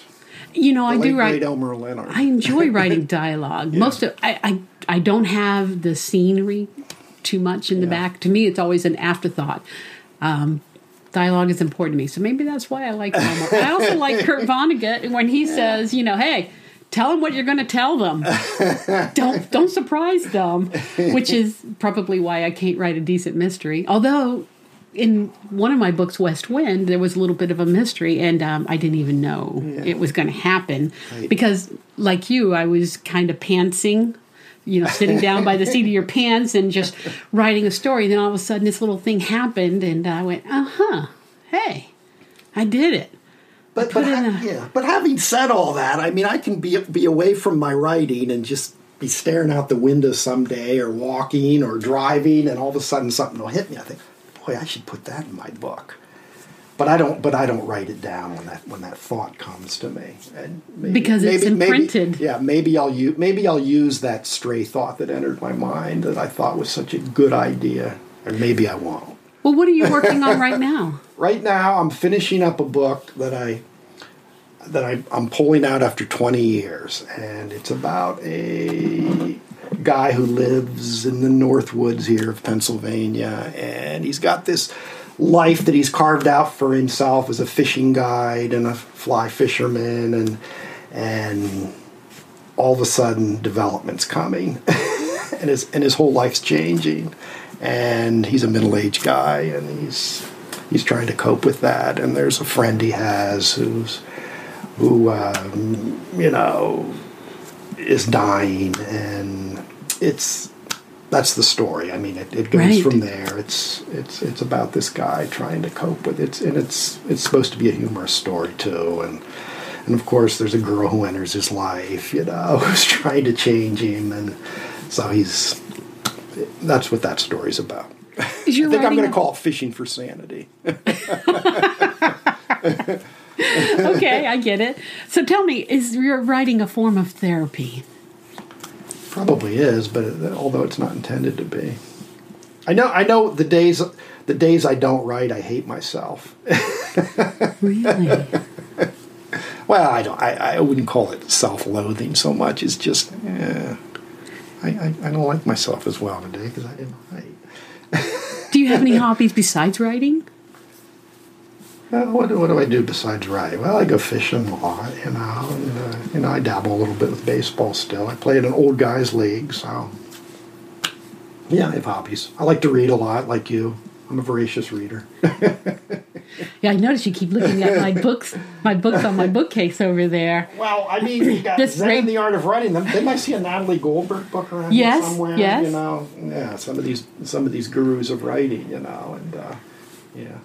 [SPEAKER 1] You know, I
[SPEAKER 2] The
[SPEAKER 1] do write.
[SPEAKER 2] Elmore Leonard.
[SPEAKER 1] I enjoy writing dialogue. Most of I, I I don't have the scenery too much in the
[SPEAKER 2] Yeah.
[SPEAKER 1] back. To me, it's always an afterthought. Um, dialogue is important to me, so maybe that's why I like Elmore. I also like Kurt Vonnegut when he says, you know, hey. Tell them what you're going to tell them. don't don't surprise them, which is probably why I can't write a decent mystery. Although in one of my books, West Wind, there was a little bit of a mystery, and um, I didn't even know it was going to happen
[SPEAKER 2] Right.
[SPEAKER 1] because, like you, I was kind of pantsing, you know, sitting down by the seat of your pants and just writing a story. Then all of a sudden, this little thing happened, and I went, "Uh huh, hey, I did it."
[SPEAKER 2] But, but, ha- yeah, but having said all that, I mean, I can be be away from my writing and just be staring out the window someday, or walking, or driving, and all of a sudden something will hit me. I think, boy, I should put that in my book. But I don't. But I don't write it down when that when that thought comes to me. And maybe,
[SPEAKER 1] Because it's imprinted.
[SPEAKER 2] yeah, maybe I'll use maybe I'll use that stray thought that entered my mind that I thought was such a good idea, or maybe I won't.
[SPEAKER 1] Well, what are you working on right now?
[SPEAKER 2] Right now I'm finishing up a book that I that I, I'm pulling out after 20 years, and it's about a guy who lives in the North Woods here of Pennsylvania, and he's got this life that he's carved out for himself as a fishing guide and a fly fisherman, and and all of a sudden development's coming, and his and his whole life's changing, and he's a middle aged guy, and he's he's trying to cope with that, and there's a friend he has who's who um, you know is dying, and it's that's the story. I mean, it, it goes
[SPEAKER 1] Right.
[SPEAKER 2] from there. It's it's it's about this guy trying to cope with it, and it's it's supposed to be a humorous story too, and and of course there's a girl who enters his life, you know, who's trying to change him, and so he's that's what that story's about.
[SPEAKER 1] Is your
[SPEAKER 2] I think I'm going to call it fishing for sanity.
[SPEAKER 1] okay, I get it. So tell me, is your writing a form of therapy?
[SPEAKER 2] Probably is, but it, although it's not intended to be. I know. I know the days. The days I don't write, I hate myself.
[SPEAKER 1] Really?
[SPEAKER 2] Well, I don't. I, I wouldn't call it self-loathing so much. It's just, I, I I don't like myself as well today because I didn't write.
[SPEAKER 1] do you have any hobbies besides writing?
[SPEAKER 2] Well, what, what do I do besides write? Well, I go fishing a lot, you know. And, uh, you know, I dabble a little bit with baseball still. I play in an old guys league, so yeah, I have hobbies. I like to read a lot, like you. I'm a voracious reader.
[SPEAKER 1] Yeah, I notice you keep looking at my books, my books on my bookcase over there.
[SPEAKER 2] Well, I mean, you got
[SPEAKER 1] This
[SPEAKER 2] Zen
[SPEAKER 1] rate-
[SPEAKER 2] and the Art of Writing. Didn't I see a Natalie Goldberg book around here
[SPEAKER 1] Yes,
[SPEAKER 2] somewhere?
[SPEAKER 1] yes.
[SPEAKER 2] You know, yeah, some of these some of these gurus of writing, you know, and uh, yeah,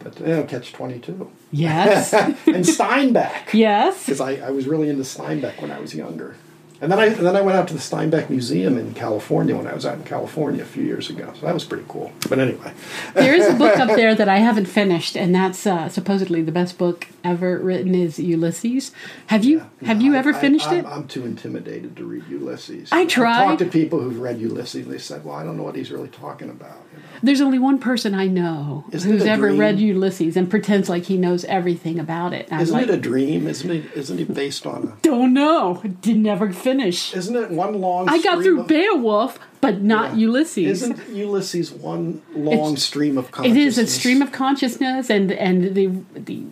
[SPEAKER 2] but you know, Catch Twenty Two
[SPEAKER 1] Yes,
[SPEAKER 2] and Steinbeck
[SPEAKER 1] yes.
[SPEAKER 2] because I, I was really into Steinbeck when I was younger. And then I and then I went out to the Steinbeck Museum in California when I was out in California a few years ago. So that was pretty cool. But anyway,
[SPEAKER 1] There is a book up there that I haven't finished, and that's uh, supposedly the best book ever written. Is Ulysses? Have you have you
[SPEAKER 2] I-
[SPEAKER 1] ever
[SPEAKER 2] I-
[SPEAKER 1] finished
[SPEAKER 2] I'm,
[SPEAKER 1] it?
[SPEAKER 2] I'm too intimidated to read Ulysses.
[SPEAKER 1] I tried.
[SPEAKER 2] I've talked to people who've read Ulysses. and They said, "Well, I don't know what he's really talking about."
[SPEAKER 1] There's only one person I know
[SPEAKER 2] Isn't
[SPEAKER 1] who's ever read Ulysses and pretends like he knows everything about it. And
[SPEAKER 2] Isn't
[SPEAKER 1] like,
[SPEAKER 2] it a dream? Isn't it? Isn't it based on a?
[SPEAKER 1] don't know. Did never finish.
[SPEAKER 2] Isn't it one long?
[SPEAKER 1] I got through
[SPEAKER 2] of-
[SPEAKER 1] Beowulf, but not
[SPEAKER 2] Yeah.
[SPEAKER 1] Ulysses.
[SPEAKER 2] Isn't Ulysses one long
[SPEAKER 1] It's-
[SPEAKER 2] stream of consciousness?
[SPEAKER 1] is a stream of consciousness, and and the the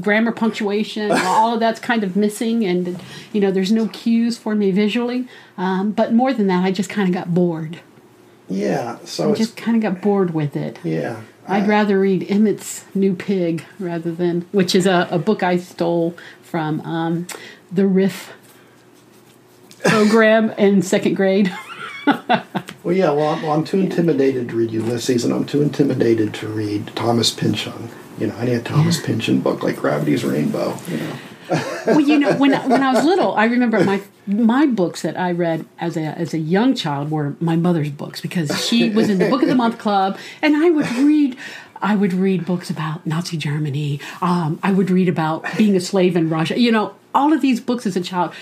[SPEAKER 1] grammar, punctuation, all of that's kind of missing, and you know, there's no cues for me visually. Um, but more than that, I just kind of got bored.
[SPEAKER 2] Yeah. So
[SPEAKER 1] I just kind of got bored with it.
[SPEAKER 2] yeah.
[SPEAKER 1] I'd rather read Emmett's New Pig rather than, which is a, a book I stole from um, the RIF program in second grade.
[SPEAKER 2] Well, yeah. Well, I'm, well, I'm too intimidated to read Ulysses, and I'm too intimidated to read Thomas Pynchon. You know, any Thomas Pynchon book like Gravity's Rainbow. You know.
[SPEAKER 1] Well, you know, when when I was little, I remember my my books that I read as a as a young child were my mother's books because she was in the book of the month club, and I would read. I would read books about Nazi Germany. Um, I would read about being a slave in Russia. You know, all of these books as a child.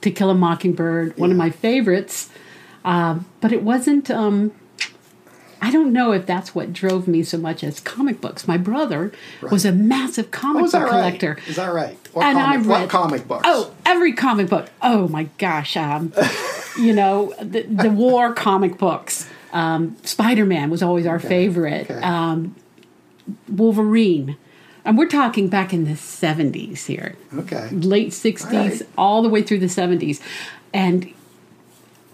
[SPEAKER 1] To Kill a Mockingbird, one of my favorites. Um, but it wasn't. Um, I don't know if that's what drove me so much as comic books. My brother was a massive comic
[SPEAKER 2] Oh,
[SPEAKER 1] book
[SPEAKER 2] that
[SPEAKER 1] collector.
[SPEAKER 2] Is that right? What,
[SPEAKER 1] and
[SPEAKER 2] comic,
[SPEAKER 1] I read
[SPEAKER 2] what comic books?
[SPEAKER 1] Oh, every comic book. Oh my gosh. Um, you know, the, the war comic books. Um, Spider Man was always our favorite.
[SPEAKER 2] okay.
[SPEAKER 1] Um, Wolverine. And we're talking back in the 70s here
[SPEAKER 2] okay.
[SPEAKER 1] late 60s
[SPEAKER 2] All right.
[SPEAKER 1] all the way through the 70s and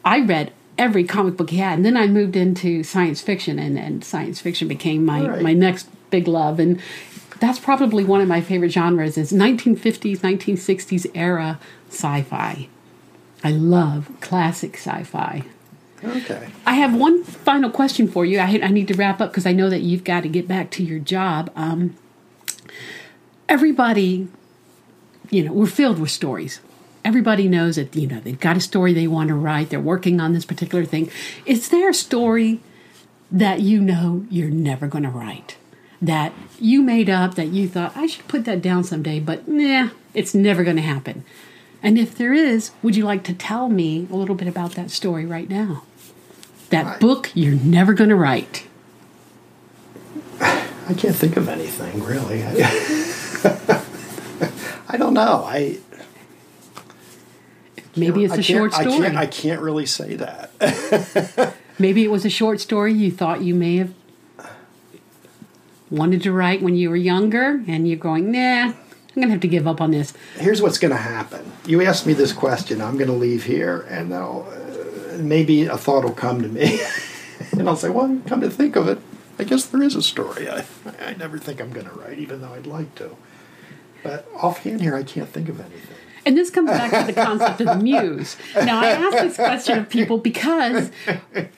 [SPEAKER 1] i read every comic book he had and then i moved into science fiction and, and science fiction became my,
[SPEAKER 2] right.
[SPEAKER 1] my next big love and that's probably one of my favorite genres is 1950s 1960s era sci-fi i love classic sci-fi
[SPEAKER 2] Okay.
[SPEAKER 1] I have one final question for you. I, I need to wrap up because I know that you've got to get back to your job. Um, everybody, you know, we're filled with stories. Everybody knows that, you know, they've got a story they want to write. They're working on this particular thing. Is there a story that you know you're never going to write? That you made up that you thought, I should put that down someday, but nah, it's never going to happen. And if there is, would you like to tell me a little bit about that story right now? That
[SPEAKER 2] I-
[SPEAKER 1] book you're never going to write.
[SPEAKER 2] I can't think of anything really. I, I don't know. I
[SPEAKER 1] Maybe it's
[SPEAKER 2] I
[SPEAKER 1] a short
[SPEAKER 2] I
[SPEAKER 1] story.
[SPEAKER 2] can't, I can't really say that.
[SPEAKER 1] Maybe it was a short story you thought you may have wanted to write when you were younger, and you're going, nah, I'm going to have to give up on this.
[SPEAKER 2] Here's what's going to happen. You asked me this question. I'm going to leave here, and I'll, uh, maybe a thought will come to me, and I'll say, "Well, come to think of it, I guess there is a story. I, I never think I'm going to write, even though I'd like to. But offhand here, I can't think of anything.
[SPEAKER 1] And this comes back to the concept of the muse. Now, I ask this question of people because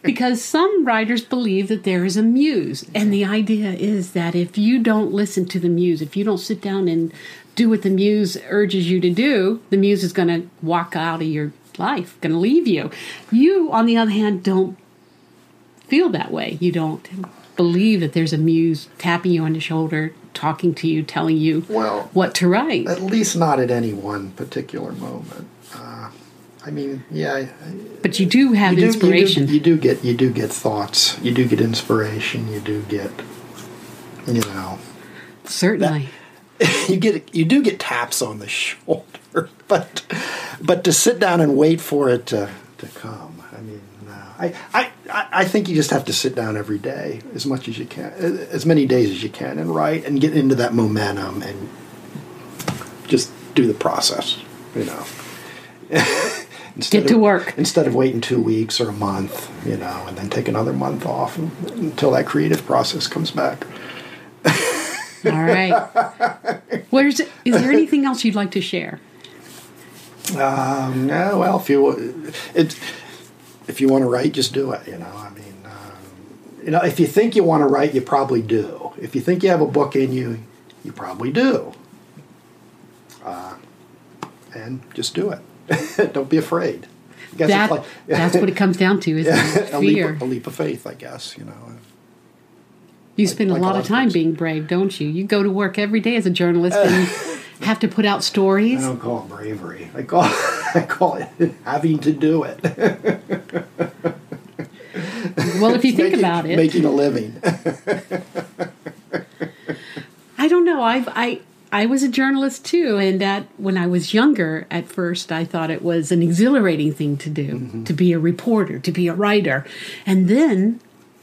[SPEAKER 1] because some writers believe that there is a muse, and the idea is that if you don't listen to the muse, if you don't sit down and do what the muse urges you to do, the muse is going to walk out of your life, going to leave you. You, on the other hand, don't feel that way. You don't believe that there's a muse tapping you on the shoulder, talking to you, telling you
[SPEAKER 2] Well,
[SPEAKER 1] what to write.
[SPEAKER 2] At least not at any one particular moment. Uh, I mean, yeah, I-
[SPEAKER 1] But you do have
[SPEAKER 2] you do,
[SPEAKER 1] inspiration.
[SPEAKER 2] You do, you do get you do get thoughts. You do get inspiration. You do get, you know,
[SPEAKER 1] Certainly.
[SPEAKER 2] you get you do get taps on the shoulder, but but to sit down and wait for it to to come. I. I, I think you just have to sit down every day as much as you can, as many days as you can, and write and get into that momentum and just do the process. You know. Instead
[SPEAKER 1] Get to
[SPEAKER 2] of-
[SPEAKER 1] work.
[SPEAKER 2] instead of waiting two weeks or a month, you know, and then take another month off until that creative process comes back.
[SPEAKER 1] All right. Where's is there anything else you'd like to share?
[SPEAKER 2] Um, yeah, well, if you it, if you want to write, just do it. You know, I mean, um, you know, if you think you want to write, you probably do. If you think you have a book in you, you probably do. Uh, and just do it. Don't be afraid. I guess
[SPEAKER 1] That,
[SPEAKER 2] like
[SPEAKER 1] that's what it comes down to, isn't it?
[SPEAKER 2] a leap,
[SPEAKER 1] Fear.
[SPEAKER 2] of, a leap of faith, I guess. You know.
[SPEAKER 1] You spend
[SPEAKER 2] like
[SPEAKER 1] a
[SPEAKER 2] a
[SPEAKER 1] lot
[SPEAKER 2] lot
[SPEAKER 1] of time being brave, don't you? You go to work every day as a journalist and have to put out stories.
[SPEAKER 2] I don't call it bravery. I call I call it having to do it.
[SPEAKER 1] Well, if you think
[SPEAKER 2] Making-
[SPEAKER 1] about it,
[SPEAKER 2] making a living.
[SPEAKER 1] I don't know. I've I I was a journalist too, and that when I was younger, at first I thought it was an exhilarating thing to do,
[SPEAKER 2] Mm-hmm.
[SPEAKER 1] to be a reporter, to be a writer, and then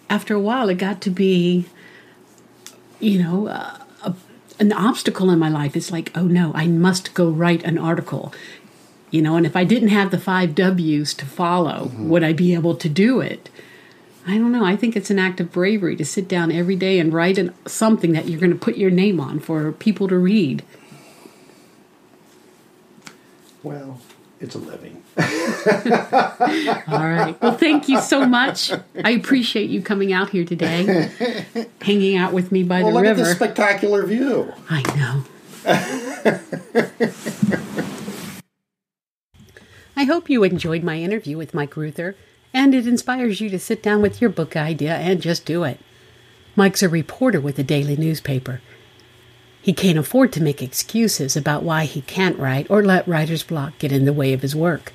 [SPEAKER 1] after a while, it got to be, you know. Uh, an obstacle in my life. It's like, oh no, I must go write an article. You know, and if I didn't have the five W's to follow,
[SPEAKER 2] Mm-hmm.
[SPEAKER 1] would I be able to do it? I don't know. I think it's an act of bravery to sit down every day and write an, something that you're going to put your name on for people to read.
[SPEAKER 2] Well, it's a living.
[SPEAKER 1] All right. Well, thank you so much. I appreciate you coming out here today, hanging out with me by
[SPEAKER 2] Well,
[SPEAKER 1] the
[SPEAKER 2] look
[SPEAKER 1] river.
[SPEAKER 2] at this spectacular view.
[SPEAKER 1] I know. I hope you enjoyed my interview with Mike Reuther and it inspires you to sit down with your book idea and just do it. Mike's a reporter with a daily newspaper. He can't afford to make excuses about why he can't write or let writer's block get in the way of his work.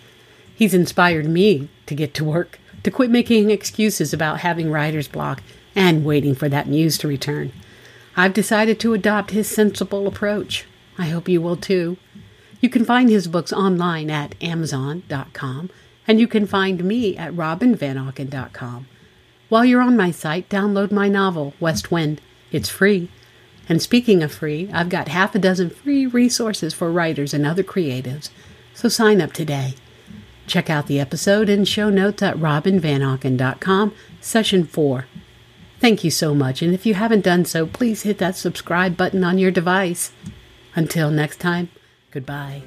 [SPEAKER 1] He's inspired me to get to work, to quit making excuses about having writer's block, and waiting for that muse to return. I've decided to adopt his sensible approach. I hope you will too. You can find his books online at Amazon.com, and you can find me at RobinVanAuken.com. While you're on my site, download my novel, West Wind. It's free. And speaking of free, I've got half a dozen free resources for writers and other creatives, so sign up today. Check out the episode and show notes at RobinVanAuken.com, Session 4. Thank you so much, and if you haven't done so, please hit that subscribe button on your device. Until next time, goodbye.